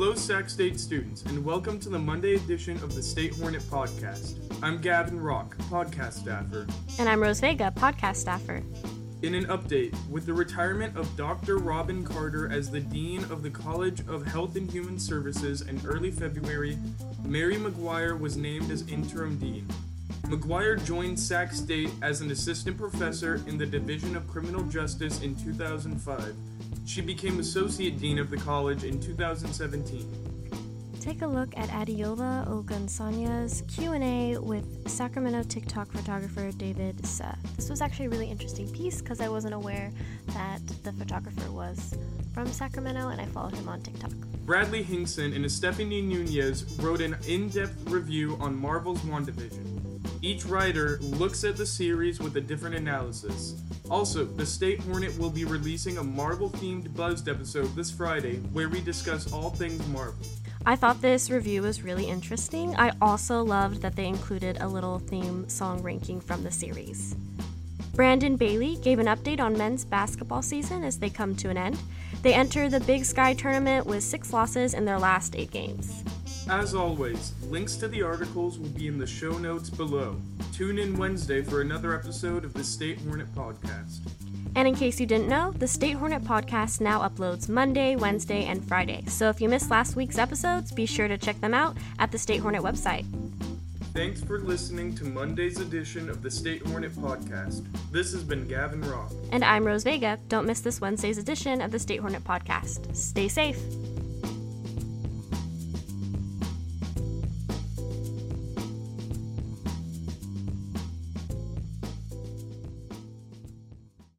Hello, Sac State students, and welcome to the Monday edition of the State Hornet podcast. I'm Gavin Rock, podcast staffer. And I'm Rose Vega, podcast staffer. In an update, with the retirement of Dr. Robin Carter as the Dean of the College of Health and Human Services in early February, Mary McGuire was named as interim dean. McGuire joined Sac State as an assistant professor in the Division of Criminal Justice in 2005. She became associate dean of the college in 2017. Take a look at Adiola Ogunsanya's Q&A with Sacramento TikTok photographer David Suh. This was actually a really interesting piece because I wasn't aware that the photographer was from Sacramento and I followed him on TikTok. Bradley Hinkson and Stephanie Nunez wrote an in-depth review on Marvel's WandaVision. Each writer looks at the series with a different analysis. Also, the State Hornet will be releasing a Marvel themed Buzzed episode this Friday where we discuss all things Marvel. I thought this review was really interesting. I also loved that they included a little theme song ranking from the series. Brandon Bailey gave an update on men's basketball season as they come to an end. They enter the Big Sky tournament with six losses in their last eight games. As always, links to the articles will be in the show notes below. Tune in Wednesday for another episode of the State Hornet Podcast. And in case you didn't know, the State Hornet podcast now uploads Monday, Wednesday, and Friday. So if you missed last week's episodes, be sure to check them out at the State Hornet website. Thanks for listening to Monday's edition of the State Hornet podcast. This has been Gavin Roth. And I'm Rose Vega. Don't miss this Wednesday's edition of the State Hornet podcast. Stay safe.